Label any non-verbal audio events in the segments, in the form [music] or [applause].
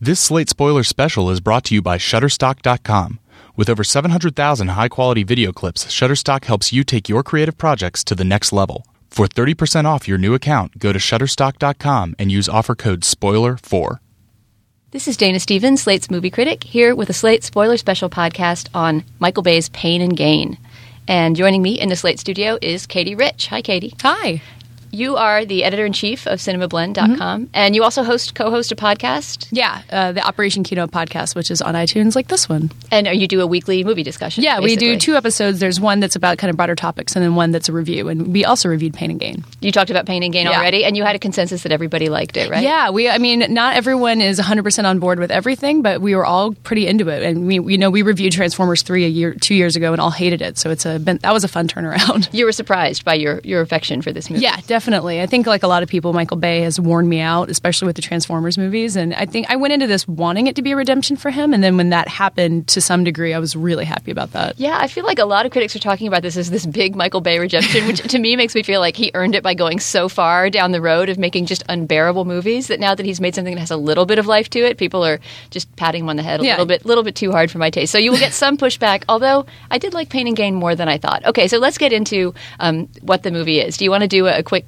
This Slate Spoiler Special is brought to you by Shutterstock.com. With over 700,000 high quality video clips, Shutterstock helps you take your creative projects to the next level. For 30% off your new account, go to Shutterstock.com and use offer code SPOILER4. This is Dana Stevens, Slate's movie critic, here with a Slate Spoiler Special podcast on Michael Bay's Pain and Gain. And joining me in the Slate studio is Katey Rich. Hi, Katey. Hi. You are the editor in chief of cinemablend.com, mm-hmm. and you also host co-host a podcast. Yeah, uh, the Operation Kino podcast, which is on iTunes, like this one. And you do a weekly movie discussion. Yeah, basically. we do two episodes. There's one that's about kind of broader topics, and then one that's a review. And we also reviewed Pain and Gain. You talked about Pain and Gain yeah. already, and you had a consensus that everybody liked it, right? Yeah, we. I mean, not everyone is 100 percent on board with everything, but we were all pretty into it. And we, you know, we reviewed Transformers three a year, two years ago, and all hated it. So it's a been, that was a fun turnaround. You were surprised by your your affection for this movie. Yeah, definitely. I think like like a lot of people, Michael Bay has worn me out, especially with the Transformers movies. And I think I went into this wanting it to be a redemption for him. And then when that happened to some degree, I was really happy about that. Yeah, I feel like a lot of critics are talking about this as this big Michael Bay redemption, which to me makes me feel like he earned it by going so far down the road of making just unbearable movies that now that he's made something that has a little bit of life to it, people are just patting him on the head a yeah. little bit, little bit too hard for my taste. So you will get some pushback, although I did like Pain and Gain more than I thought. Okay, so let's get into um, what the movie is. Do you want to do a, a quick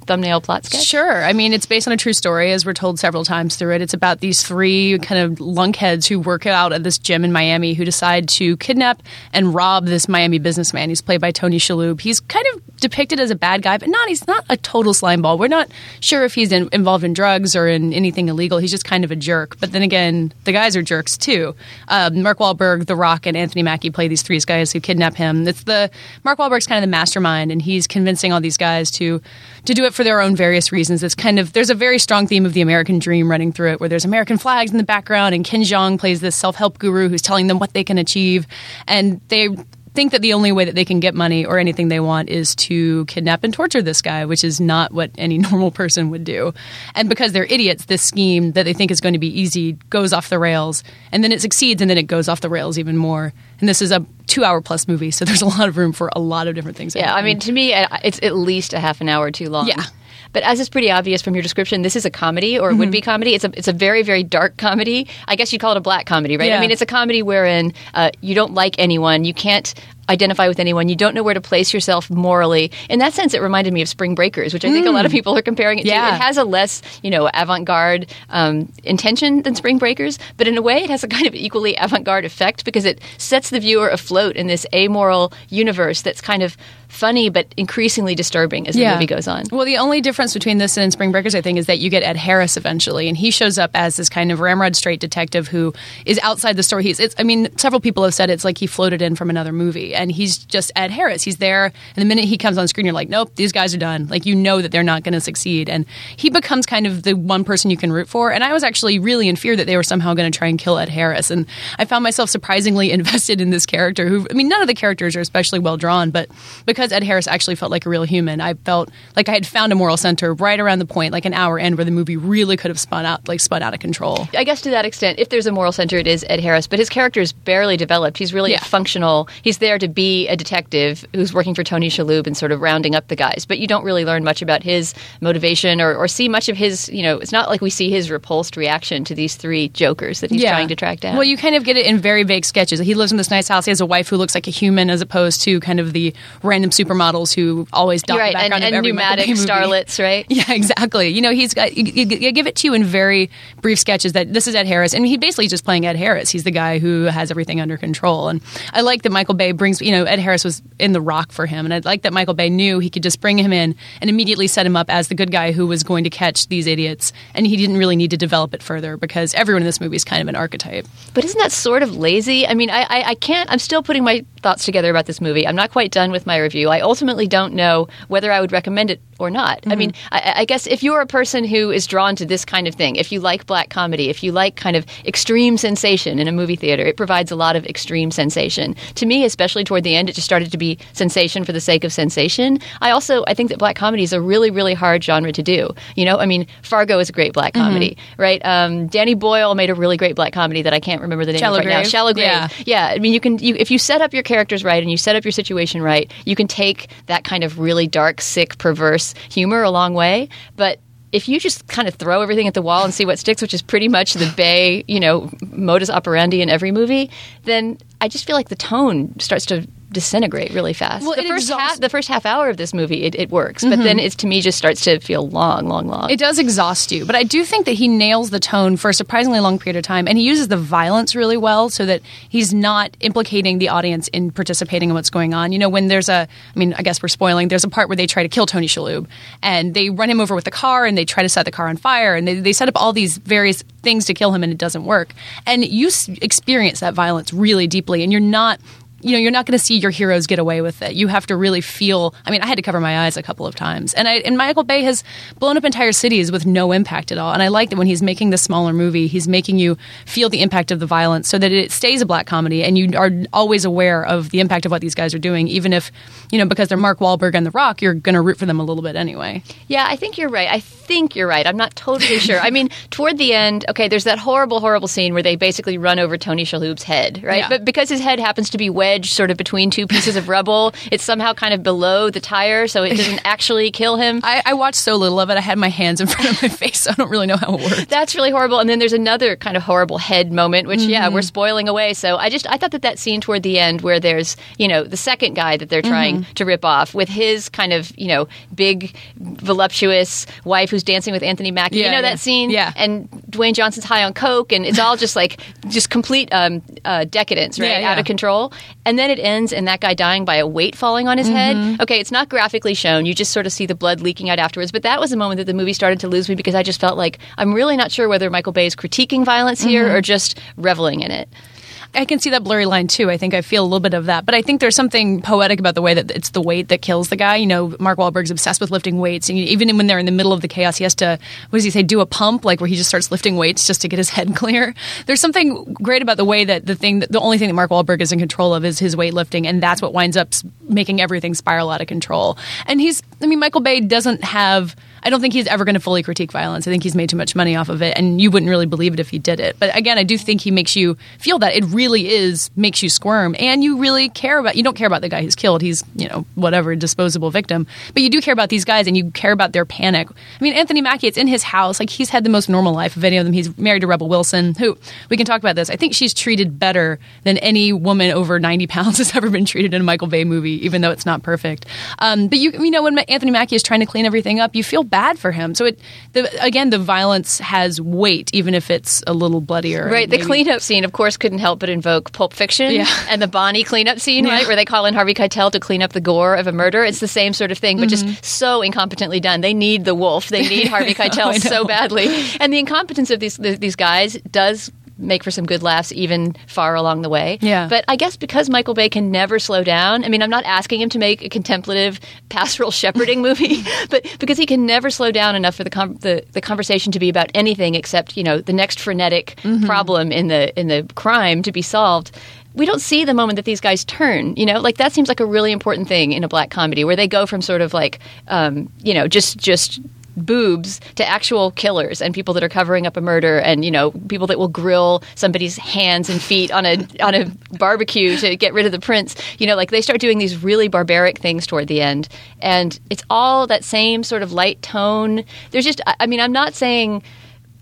thumbnail plot sketch? Sure. I mean, it's based on a true story, as we're told several times through it. It's about these three kind of lunkheads who work out at this gym in Miami who decide to kidnap and rob this Miami businessman. He's played by Tony Shalhoub. He's kind of depicted as a bad guy, but not. He's not a total slimeball. We're not sure if he's in, involved in drugs or in anything illegal. He's just kind of a jerk. But then again, the guys are jerks too. Uh, Mark Wahlberg, The Rock, and Anthony Mackie play these three guys who kidnap him. It's the Mark Wahlberg's kind of the mastermind, and he's convincing all these guys to to do it for their own various reasons. It's kind of there's a very strong theme of the American dream running through it, where there's American flags in the background, and Ken Jeong plays this self help guru who's telling them what they can achieve, and they think that the only way that they can get money or anything they want is to kidnap and torture this guy, which is not what any [laughs] normal person would do. And because they're idiots, this scheme that they think is going to be easy goes off the rails, and then it succeeds, and then it goes off the rails even more. And this is a two hour plus movie, so [laughs] there's a lot of room for a lot of different things. Yeah, I mean, to me, it's at least a half an hour too long. Yeah. But as is pretty obvious from your description, this is a comedy or mm-hmm. would be comedy. It's a it's a very very dark comedy. I guess you'd call it a black comedy, right? Yeah. I mean, it's a comedy wherein uh, you don't like anyone, you can't identify with anyone. You don't know where to place yourself morally. In that sense, it reminded me of Spring Breakers, which I think mm. a lot of mm. people are comparing it yeah. to. It has a less, you know, avant-garde um, intention than Spring Breakers, but in a way, it has a kind of equally avant-garde effect because it sets the viewer afloat in this amoral universe that's kind of funny but increasingly disturbing as the yeah. movie goes on. Well, the only difference between this and Spring Breakers, I think, is that you get Ed Harris eventually, and he shows up as this kind of ramrod straight detective who is outside the story. He's, it's, I mean, several people have said it's like he floated in from another movie, and he's just Ed Harris. He's there, and the minute he comes on screen, you're like, nope, these guys are done. Like you know that they're not going to succeed, and he becomes kind of the one person you can root for. And I was actually really in fear that they were somehow going to try and kill Ed Harris, and I found myself surprisingly [laughs] invested in this character. Who, I mean, none of the characters are especially well drawn, but because Ed Harris actually felt like a real human. I felt like I had found a moral center right around the point, like an hour in, where the movie really could have spun out, like spun out of control. I guess to that extent, if there's a moral center, it is Ed Harris, but his character is barely developed. He's really yeah. functional. He's there to be a detective who's working for Tony Shalhoub and sort of rounding up the guys, but you don't really learn much about his motivation or, or see much of his. You know, it's not like we see his repulsed reaction to these three jokers that he's yeah. trying to track down. Well, you kind of get it in very vague sketches. He lives in this nice house. He has a wife who looks like a human, as opposed to kind of the random supermodels who always dot right, the background and, and pneumatic starlets, right? [laughs] Yeah, exactly. You know, he's got you, you, give it to you in very brief sketches that this is Ed Harris, and he basically just playing Ed Harris. He's the guy who has everything under control, and I like that Michael Bay brings. You know, Ed Harris was in The Rock for him, and I like that Michael Bay knew he could just bring him in and immediately set him up as the good guy who was going to catch these idiots, and he didn't really need to develop it further because everyone in this movie is kind of an archetype. But isn't that sort of lazy? I mean, I, I, I can't. I'm still putting my thoughts together about this movie. I'm not quite done with my review. I ultimately don't know whether I would recommend it or not. Mm-hmm. I mean, I, I, guess if you're a person who is drawn to this kind of thing, if you like black comedy, if you like kind of extreme sensation in a movie theater, it provides a lot of extreme sensation. To me, especially toward the end, it just started to be sensation for the sake of sensation. I also I think that black comedy is a really really hard genre to do. You know, I mean, Fargo is a great black mm-hmm. comedy, mm-hmm. right? Um, Danny Boyle made a really great black comedy that I can't remember the name Shallow of right Grave. now. Shallow Grave. Yeah. yeah. I mean, you can you, if you set up your characters right and you set up your situation right, you can take that kind of really dark, sick, perverse humor a long way. But if you just kind of throw everything at the wall and see what sticks, which is pretty much the Bay, you know, modus operandi in every movie, then I just feel like the tone starts to disintegrate really fast. Well, the first exhausts- half, the first half hour of this movie, it, it works, but mm-hmm. then it's to me just starts to feel long, long, long. It does exhaust you, but I do think that he nails the tone for a surprisingly long period of time, and he uses the violence really well, so that he's not implicating the audience in participating in what's going on. You know, when there's a, I mean, I guess we're spoiling. There's a part where they try to kill Tony Shalhoub, and they run him over with the car, and they try to set the car on fire, and they, they set up all these various things to kill him, and it doesn't work. And you s- experience that violence really deeply, and you're not you know, you're not going to see your heroes get away with it. You have to really feel. I mean, I had to cover my eyes a couple of times, and I, and Michael Bay has blown up entire cities with no impact at all. And I like that when he's making this smaller movie, he's making you feel the impact of the violence, so that it stays a black comedy, and you are always aware of the impact of what these guys are doing, even if you know because they're Mark Wahlberg and The Rock, you're going to root for them a little bit anyway. Yeah, I think you're right. I think you're right. I'm not totally sure. I mean, toward the end, okay, there's that horrible, horrible scene where they basically run over Tony Shalhoub's head, right? Yeah. But because his head happens to be wedged sort of between two pieces of rubble, it's somehow kind of below the tire, so it doesn't [laughs] actually kill him. I, I watched so little of it. I had my hands in front of my [laughs] face, so I don't really know how it works. That's really horrible. And then there's another kind of horrible head moment, which, yeah, we're spoiling away. So I just, I thought that that scene toward the end where there's, you know, the second guy that they're trying to rip off with his kind of, you know, big, voluptuous wife who's dancing with Anthony Mackie. you know yeah. that scene? Yeah. And Dwayne Johnson's high on coke, and it's all just like, just complete um, uh, decadence, right? Yeah, yeah. Out of control. And then it ends in that guy dying by a weight falling on his head. Mm-hmm. Okay, it's not graphically shown. You just sort of see the blood leaking out afterwards. But that was the moment that the movie started to lose me because I just felt like I'm really not sure whether Michael Bay is critiquing violence here mm-hmm. or just reveling in it. I can see that blurry line too. I think I feel a little bit of that, but I think there's something poetic about the way that it's the weight that kills the guy. You know, Mark Wahlberg's obsessed with lifting weights, and even when they're in the middle of the chaos, he has to what does he say? Do a pump, like where he just starts lifting weights just to get his [laughs] head clear. There's something great about the way that the thing, the only thing that Mark Wahlberg is in control of is his weightlifting, and that's what winds up making everything spiral out of control. And he's, I mean, Michael Bay doesn't have. I don't think he's ever going to fully critique violence. I think he's made too much money off of it, and you wouldn't really believe it if he did it. But again, I do think he makes you feel that it really is makes you squirm, and you really care about. You don't care about the guy who's killed; he's you know whatever disposable victim, but you do care about these guys, and you care about their panic. I mean, Anthony Mackie, it's in his house; like he's had the most normal life of any of them. He's married to Rebel Wilson, who we can talk about this. I think she's treated better than any woman over ninety pounds [laughs] has ever been treated in a Michael Bay movie, even though it's not perfect. Um, but you you know when Anthony Mackie is trying to clean everything up, you feel bad for him. So it the, again, the violence has weight, even if it's a little bloodier. Right. The maybe- cleanup scene, of course, couldn't help but invoke Pulp Fiction Yeah. and the Bonnie cleanup scene, right, where they call in Harvey Keitel to clean up the gore of a murder. It's the same sort of thing, but just mm-hmm. so incompetently done. They need the wolf. They need [laughs] Harvey Keitel so badly, and the incompetence of these these guys does make for some good laughs even far along the way. Yeah. But I guess because Michael Bay can never slow down, I mean, I'm not asking him to make a contemplative pastoral shepherding [laughs] movie, but because he can never slow down enough for the, com- the the conversation to be about anything except, you know, the next frenetic problem in the in the crime to be solved. We don't see the moment that these guys turn, you know, like that seems like a really important thing in a black comedy where they go from sort of like, um, you know, just just boobs to actual killers and people that are covering up a murder and you know people that will grill somebody's hands and feet on a on a barbecue to get rid of the prints you know like they start doing these really barbaric things toward the end. And it's all that same sort of light tone. There's just i mean i'm not saying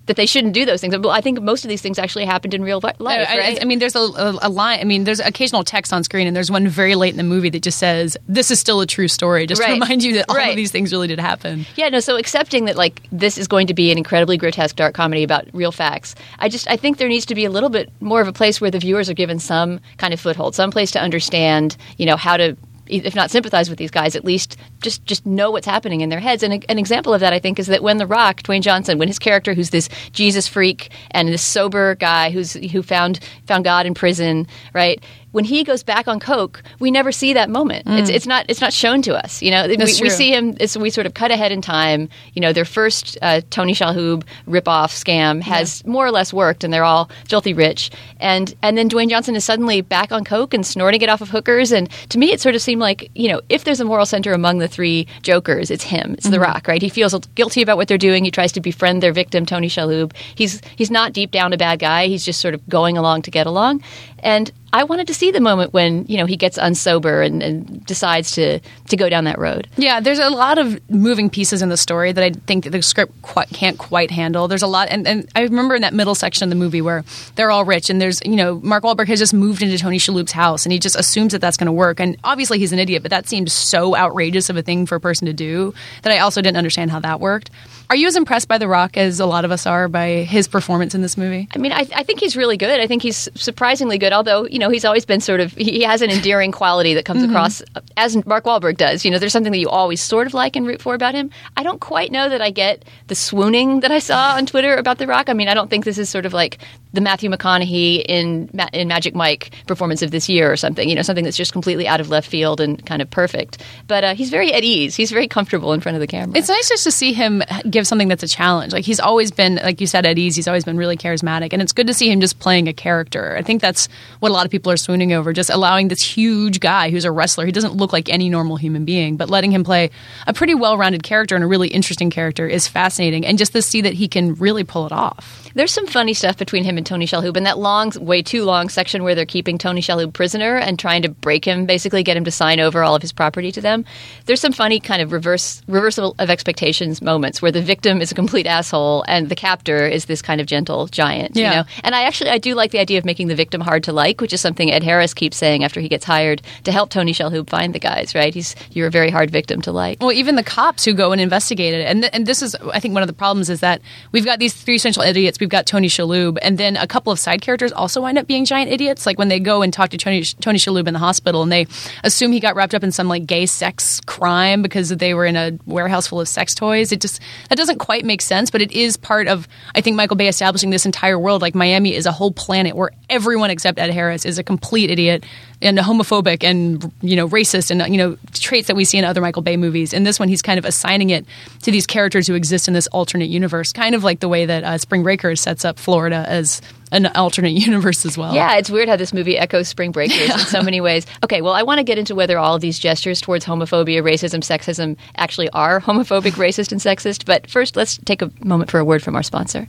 that they shouldn't do those things. I think most of these things actually happened in real oh, life, I, I- right? I mean, there's a, a, a line. I mean, there's occasional text on screen, and there's one very late in the movie that just says, "This is still a true story," just to remind you that all Right. of these things really did happen. Yeah, no. So accepting that, like, this is going to be an incredibly grotesque dark comedy about real facts, I just I think there needs to be a little bit more of a place where the viewers are given some kind of foothold, some place to understand, you know, how to, if not sympathize with these guys, at least just just know what's happening in their heads. And a, an example of that, I think, is that when The Rock, Dwayne Johnson, when his character, who's this Jesus freak and this sober guy who's who found found God in prison, right? When he goes back on coke, we never see that moment. It's it's not it's not shown to us. You know, we, we see him. It's, we sort of cut ahead in time. You know, their first uh, Tony Shalhoub ripoff scam has more or less worked, and they're all filthy rich. And and then Dwayne Johnson is suddenly back on coke and snorting it off of hookers. And to me, it sort of seemed like you know, if there's a moral center among the three Jokers, it's him. It's The Rock, right? He feels guilty about what they're doing. He tries to befriend their victim, Tony Shalhoub. He's he's not deep down a bad guy. He's just sort of going along to get along. And I wanted to see the moment when you know he gets unsober and, and decides to to go down that road. Yeah, there's a lot of moving pieces in the story that I think that the script quite, can't quite handle. There's a lot, and, and I remember in that middle section of the movie where they're all rich, and there's you know Mark Wahlberg has just moved into Tony Shalhoub's house, and he just assumes that that's going to work, and obviously he's an idiot, but that seemed so outrageous of a thing for a person to do that I also didn't understand how that worked. Are you as impressed by The Rock as a lot of us are by his performance in this movie? I mean, I, I think he's really good. I think he's surprisingly good. Although you know he's always been sort of he has an endearing quality that comes mm-hmm. across as Mark Wahlberg does. You know, there's something that you always sort of like and root for about him. I don't quite know that I get the swooning that I saw on Twitter about The Rock. I mean, I don't think this is sort of like the Matthew McConaughey in in Magic Mike performance of this year or something. You know, something that's just completely out of left field and kind of perfect. But uh, he's very at ease. He's very comfortable in front of the camera. It's nice just to see him give something that's a challenge. Like he's always been, like you said, at ease. He's always been really charismatic, and it's good to see him just playing a character. I think that's what a lot of people are swooning over, just allowing this huge guy who's a wrestler. He doesn't look like any normal human being, but letting him play a pretty well-rounded character and a really interesting character is fascinating. And just to see that he can really pull it off. There's some funny stuff between him and Tony Shalhoub, and that long, way too long section where they're keeping Tony Shalhoub prisoner and trying to break him, basically get him to sign over all of his property to them. There's some funny kind of reverse reversal of expectations moments where the victim is a complete asshole and the captor is this kind of gentle giant. Yeah. You know, and I actually I do like the idea of making the victim hard to like, which is something Ed Harris keeps saying after he gets hired to help Tony Shalhoub find the guys. Right? He's you're a very hard victim to like. Well, even the cops who go and investigate it, and th- and this is I think one of the problems is that we've got these three central idiots. We've got Tony Shalhoub and then a couple of side characters also wind up being giant idiots. Like when they go and talk to Tony, Tony Shalhoub in the hospital, and they assume he got wrapped up in some like gay sex crime because they were in a warehouse full of sex toys. It just that doesn't quite make sense, but it is part of I think Michael Bay establishing this entire world. Like Miami is a whole planet where everyone except Ed Harris is a complete idiot and homophobic and you know racist and you know traits that we see in other Michael Bay movies. In this one, he's kind of assigning it to these characters who exist in this alternate universe, kind of like the way that uh, Spring Breakers sets up Florida as an alternate [laughs] universe as well. Yeah, it's weird how this movie echoes Spring Breakers yeah. in so many ways. Okay, well, I want to get into whether all of these gestures towards homophobia, racism, sexism actually are homophobic, racist, and sexist. But first, let's take a moment for a word from our sponsor.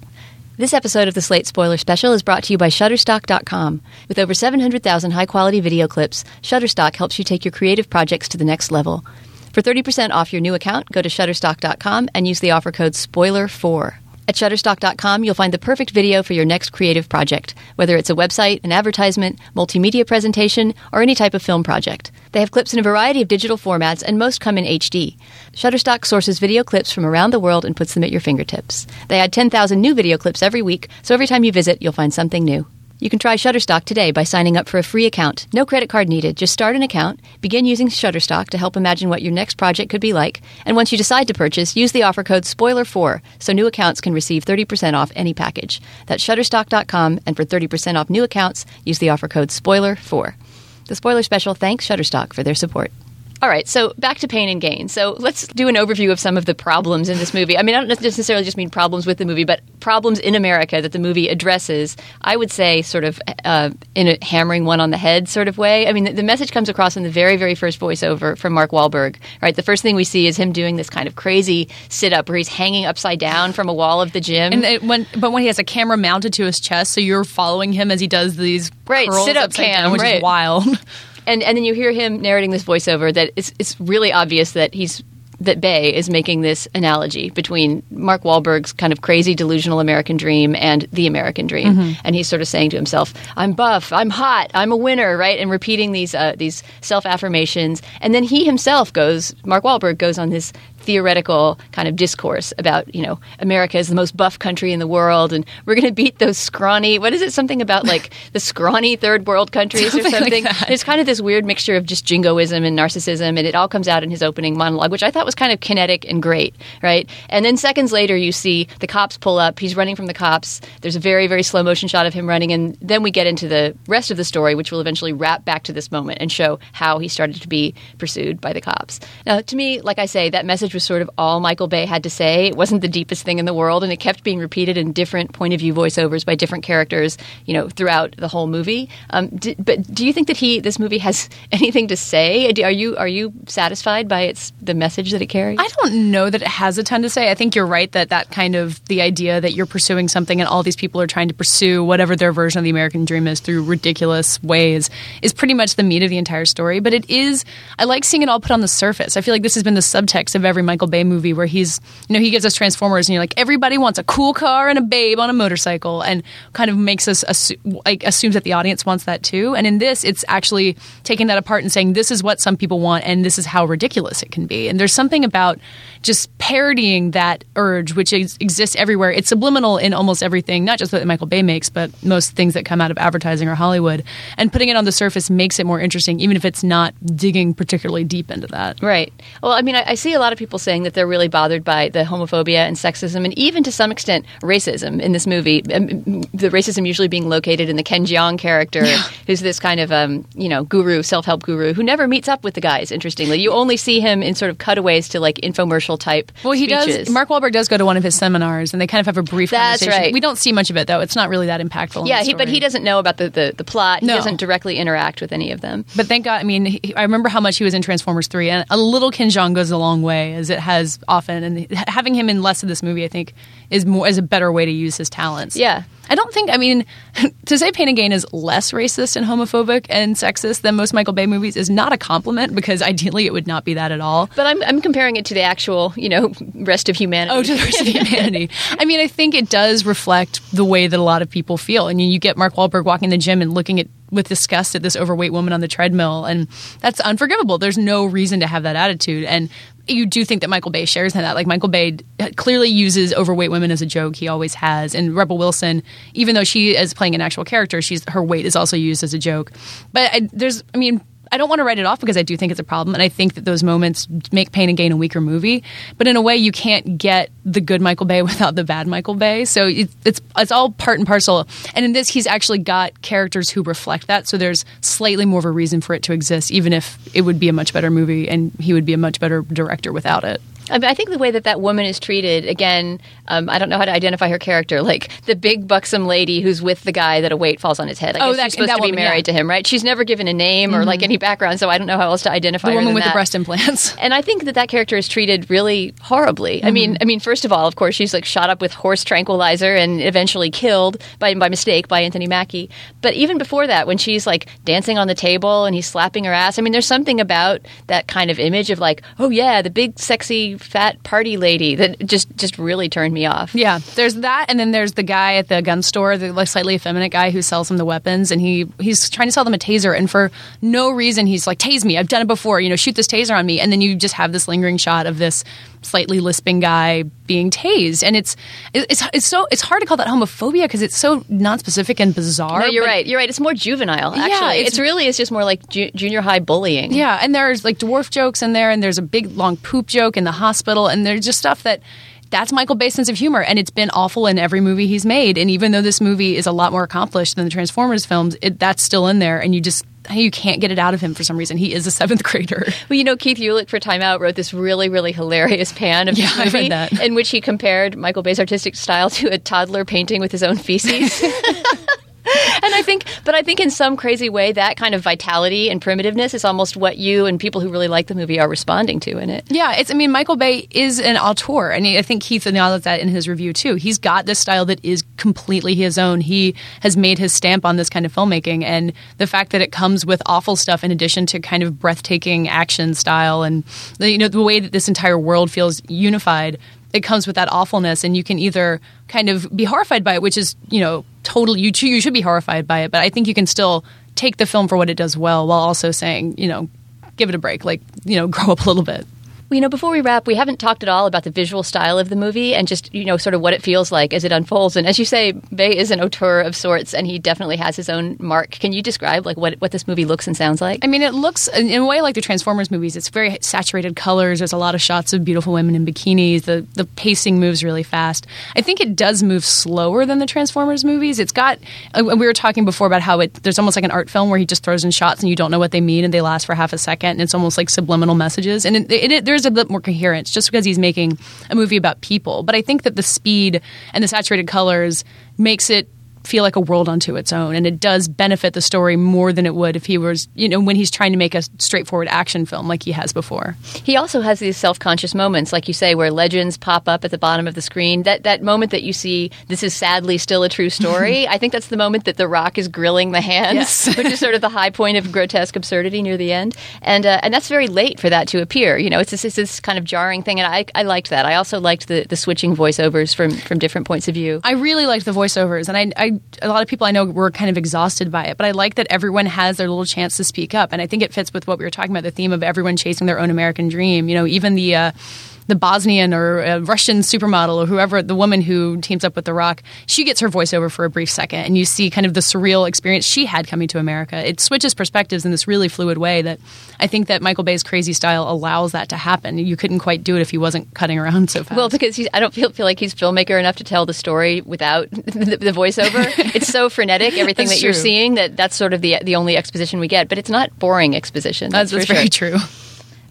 This episode of the Slate Spoiler Special is brought to you by Shutterstock.com. With over 700,000 high quality video clips, Shutterstock helps you take your creative projects to the next level. For 30% off your new account, go to Shutterstock.com and use the offer code SPOILER4. At Shutterstock.com, you'll find the perfect video for your next creative project, whether it's a website, an advertisement, multimedia presentation, or any type of film project. They have clips in a variety of digital formats, and most come in HD. Shutterstock sources video clips from around the world and puts them at your fingertips. They add 10,000 new video clips every week, so every time you visit, you'll find something new. You can try Shutterstock today by signing up for a free account. No credit card needed. Just start an account, begin using Shutterstock to help imagine what your next project could be like, and once you decide to purchase, use the offer code SPOILER4 so new accounts can receive 30% off any package. That's shutterstock.com, and for 30% off new accounts, use the offer code SPOILER4. The Spoiler Special thanks Shutterstock for their support. All right, so back to pain and gain. So let's do an overview of some of the problems in this movie. I mean, I don't necessarily just mean problems with the movie, but problems in America that the movie addresses. I would say, sort of uh, in a hammering one on the head sort of way. I mean, the, the, message comes across in the very, very first voiceover from Mark Wahlberg. Right, the first thing we see is him doing this kind of crazy sit up where he's hanging upside down from a wall of the gym. And when, but when he has a camera mounted to his chest, so you're following him as he does these right sit up cam, down, which right. is wild. [laughs] and and then you hear him narrating this voiceover that it's it's really obvious that he's that Bay is making this analogy between Mark Wahlberg's kind of crazy delusional American dream and the American dream, mm-hmm. and he's sort of saying to himself, "I'm buff, I'm hot, I'm a winner," right, and repeating these uh, these self affirmations, and then he himself goes, Mark Wahlberg goes on this theoretical kind of discourse about you know America is the most buff country in the world, and we're going to beat those scrawny. What is it? Something about like [laughs] the scrawny third world countries something or something. Like There's kind of this weird mixture of just jingoism and narcissism, and it all comes out in his opening monologue, which I thought was kind of kinetic and great, right? And then seconds later, you see the cops pull up. He's running from the cops. There's a very very slow motion shot of him running, and then we get into the rest of the story, which will eventually wrap back to this moment and show how he started to be pursued by the cops. Now, to me, like I say, that message was was sort of all Michael Bay had to say. It wasn't the deepest thing in the world, and it kept being repeated in different point of view voiceovers by different characters, you know, throughout the whole movie. Um, d- but do you think that he this movie has [laughs] anything to say? Are you are you satisfied by its the message that it carries? I don't know that it has a ton to say. I think you're right that that kind of the idea that you're pursuing something and all these people are trying to pursue whatever their version of the American dream is through ridiculous ways is pretty much the meat of the entire story. But it is, I like seeing it all put on the surface. I feel like this has been the subtext of every Michael Bay movie where he's, you know, he gives us Transformers and you're like, everybody wants a cool car and a babe on a motorcycle and kind of makes us, assu- like, assumes that the audience wants that too. And in this, it's actually taking that apart and saying, this is what some people want and this is how ridiculous it can be. And there's something about just parodying that urge, which is, exists everywhere. It's subliminal in almost everything, not just what Michael Bay makes, but most things that come out of advertising or Hollywood. And putting it on the surface makes it more interesting, even if it's not digging particularly deep into that. Right. Well, I mean, I, I see a lot of people saying that they're really bothered by the homophobia and sexism, and even to some extent racism in this movie. Um, the racism usually being located in the Ken Jeong character, Yeah. who's this kind of um, you know guru, self help guru, who never meets up with the guys. Interestingly, you only see him in sort of cutaways to like infomercial type. Well, he speeches. does. Mark Wahlberg does go to one of his seminars, and they kind of have a brief That's conversation. right. We don't see much of it, though. It's not really that impactful. Yeah, he, but he doesn't know about the, the, the plot. He doesn't directly interact with any of them. But thank God, I mean, he, I remember how much he was in Transformers 3, and a little Ken Jeong goes a long way, as it has often. And having him in less of this movie, I think, is more is a better way to use his talents. Yeah. I don't think, I mean, [laughs] to say Pain and Gain is less racist and homophobic and sexist than most Michael Bay movies is not a compliment because ideally it would not be that at all. But I'm, I'm comparing it to the actual, you know, rest of humanity. Oh, to the rest of humanity. [laughs] I mean, I think it does reflect the way that a lot of people feel. And you get Mark Wahlberg walking the gym and looking at with disgust at this overweight woman on the treadmill, and that's unforgivable. There's no reason to have that attitude, and you do think that Michael Bay shares in that. Like Michael Bay clearly uses overweight women as a joke. He always has. And Rebel Wilson, even though she is playing an actual character, she's her weight is also used as a joke. But I, there's, I mean. I don't want to write it off because I do think it's a problem, and I think that those moments make Pain and Gain a weaker movie. But in a way, you can't get the good Michael Bay [laughs] without the bad Michael Bay. So it, it's it's all part and parcel. And in this, he's actually got characters who reflect that. So there's slightly more of a reason for it to exist, even if it would be a much better movie, and he would be a much better director without it. I, mean, I think the way that that woman is treated, again, um, I don't know how to identify her character. Like the big buxom lady who's with the guy that a weight falls on his head. I Oh, guess that- she's supposed that to be married yeah. to him, right? She's never given a name or like any background, so I don't know how else to identify The her woman with the breast implants. [laughs] And I think that that character is treated really horribly. I mean, I mean, first of all, of course, she's like shot up with horse tranquilizer and eventually killed by by mistake by Anthony Mackie. But even before that, when she's like dancing on the table and he's slapping her ass, I mean, there's something about that kind of image of like, oh yeah, the big sexy fat party lady that just just really turned me off. Yeah, there's that, and then there's the guy at the gun store, the like, slightly effeminate guy who sells him the weapons, and he he's trying to sell them a taser, and for no reason he's like, "Tase me! I've done it before. You know, shoot this taser on me." And then you just have this lingering shot of this slightly lisping guy being tased, and it's it's it's so it's hard to call that homophobia because it's so non-specific and bizarre. No, you're right. You're right. It's more juvenile. Yeah, Actually, it's- it's, really it's just more like ju- junior high bullying. Yeah, and there's like dwarf jokes in there, and there's a big long poop joke in the hospital, and there's just stuff that that's Michael Bay's sense of humor, and it's been awful in every movie he's made. And even though this movie is a lot more accomplished than the Transformers films, it, that's still in there, and you just you can't get it out of him for some reason. He is a seventh grader. Well, you know, Keith Uhlich for Time Out wrote this really, really hilarious pan of [laughs] Yeah, this I read movie that. in which he compared Michael Bay's artistic style to a toddler painting with his own feces. [laughs] [laughs] [laughs] and I think, but I think in some crazy way, that kind of vitality and primitiveness is almost what you and people who really like the movie are responding to in it. Yeah, it's. I mean, Michael Bay is an auteur, and I think Keith acknowledged that in his review too. He's got this style that is completely his own. He has made his stamp on this kind of filmmaking, and the fact that it comes with awful stuff in addition to kind of breathtaking action style, and you know the way that this entire world feels unified. It comes with that awfulness, and you can either kind of be horrified by it, which is you know totally you you should be horrified by it, but I think you can still take the film for what it does well, while also saying you know give it a break, like you know [laughs] grow up a little bit. You know, before we wrap, we haven't talked at all about the visual style of the movie and just, you know, sort of what it feels like as it unfolds. And as you say, Bay is an auteur of sorts and he definitely has his own mark. Can you describe like what, what this movie looks and sounds like? I mean, it looks in in a way like the Transformers movies. It's very saturated colors. There's a lot of shots of beautiful women in bikinis. The the pacing moves really fast. I think it does move slower than the Transformers movies. It's got. uh, We were talking before about how it there's almost like an art film where he just throws in shots and you don't know what they mean and they last for half a second and it's almost like subliminal messages. And it, it, it, there's are a bit more coherent just because he's making a movie about people. But I think that the speed and the saturated colors makes it feel like a world unto its own. And it does benefit the story more than it would if he was you know when he's trying to make a straightforward action film like he has before. He also has these self-conscious moments like you say where legends pop up at the bottom of the screen. That that moment that you see this is sadly still a true story [laughs] i think that's the moment that the rock is grilling the hands yes. [laughs] which is sort of the high point of grotesque absurdity near the end. And uh, and that's very late for that to appear. You know it's this, it's this kind of jarring thing and I, I liked that. I also liked the, the switching voiceovers from from different points of view. I really liked the voiceovers and I, I a lot of people I know were kind of exhausted by it, but I like that everyone has their little chance to speak up, and I think it fits with what we were talking about the theme of everyone chasing their own American dream. You know, even the uh, the Bosnian or uh, Russian supermodel or whoever, the woman who teams up with The Rock, she gets her voiceover for a brief second, and you see kind of the surreal experience she had coming to America. It switches perspectives in this really fluid way that I think that Michael Bay's crazy style allows that to happen. You couldn't quite do it if he wasn't cutting around so fast. Well, because I don't feel feel like he's filmmaker enough to tell the story without [laughs] the, the voiceover. [laughs] it's so frenetic, everything that you're seeing that that's sort of the the only exposition we get. But it's not boring exposition. That's, that's very true.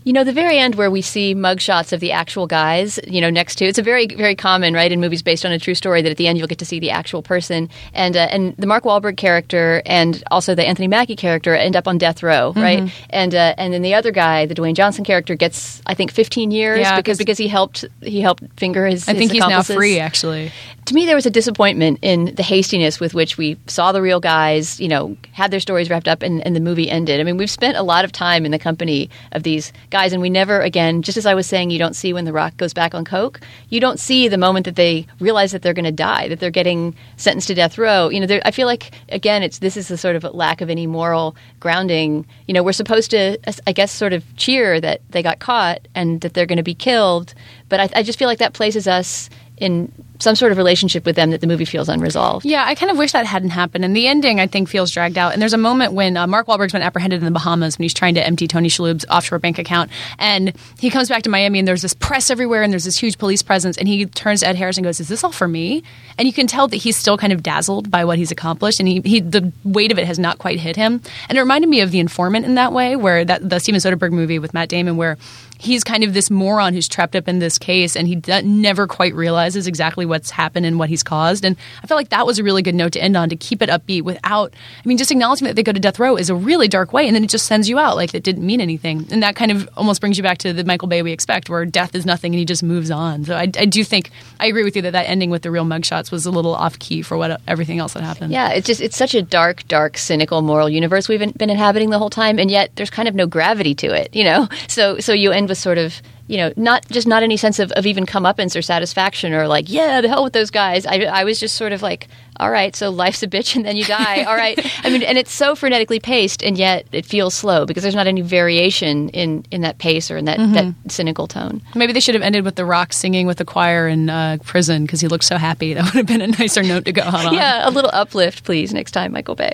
You know, the very end where we see mugshots of the actual guys, you know, next to it's a very, very common, right, in movies based on a true story that at the end you'll get to see the actual person, and uh, and the Mark Wahlberg character and also the Anthony Mackie character end up on death row, mm-hmm. right, and uh, and then the other guy, the Dwayne Johnson character, gets I think 15 years yeah, because because he helped he helped finger his. I think his he's now free, actually. To me, there was a disappointment in the hastiness with which we saw the real guys, you know, had their stories wrapped up, and, and the movie ended. I mean, we've spent a lot of time in the company of these guys, and we never again, just as I was saying, you don't see when The Rock goes back on Coke, you don't see the moment that they realize that they're going to die, that they're getting sentenced to death row. You know, I feel like, again, it's this is the sort of lack of any moral grounding. You know, we're supposed to, I guess, sort of cheer that they got caught and that they're going to be killed. But I, I just feel like that places us in some sort of relationship with them that the movie feels unresolved. Yeah, I kind of wish that hadn't happened. And the ending, I think, feels dragged out. And there's a moment when uh, Mark Wahlberg's been apprehended in the Bahamas when he's trying to empty Tony Shalhoub's offshore bank account. And he comes back to Miami and there's this press everywhere and there's this huge police presence. And he turns to Ed Harris and goes, Is this all for me? And you can tell that he's still kind of dazzled by what he's accomplished. And he, he the weight of it has not quite hit him. And it reminded me of The Informant in that way, where that the Steven Soderbergh movie with Matt Damon, where he's kind of this moron who's trapped up in this case and he d- never quite realizes exactly what's happened and what he's caused. And I felt like that was a really good note to end on to keep it upbeat without, I mean, just acknowledging that they go to death row is a really dark way. And then it just sends you out like it didn't mean anything. And that kind of almost brings you back to the Michael Bay we expect, where death is nothing and he just moves on. So I, I do think, I agree with you that that ending with the real mugshots was a little off key for what everything else that happened. Yeah, it's just, it's such a dark, dark, cynical moral universe we've been, inhabiting the whole time. And yet there's kind of no gravity to it, you know? [laughs] So, so you end with sort of, you know, not just not any sense of, of even comeuppance or satisfaction or like, yeah, the hell with those guys. I, I was just sort of like, all right, so life's a bitch and then you die. All right. I mean, and it's so frenetically paced and yet it feels slow because there's not any variation in, in that pace or in that, mm-hmm. that cynical tone. Maybe they should have ended with The Rock singing with the choir in uh, prison because he looked so happy. That would have been a nicer note to go on. [laughs] yeah, a little uplift, please, next time, Michael Bay.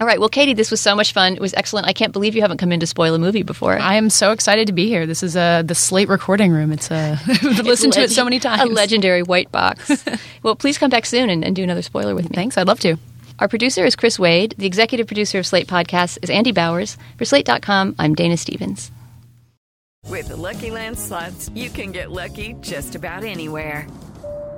All right. Well, Katey, this was so much fun. It was excellent. I can't believe you haven't come in to spoil a movie before. I am so excited to be here. This is uh, the Slate recording room. It's uh, [laughs] [laughs] listened to it so many times. A legendary white box. [laughs] well, please come back soon and, and do another spoiler with me. Thanks. I'd love to. Our producer is Chris Wade. The executive producer of Slate Podcasts is Andy Bowers. For Slate.com, I'm Dana Stevens. With the Lucky Land slots, you can get lucky just about anywhere.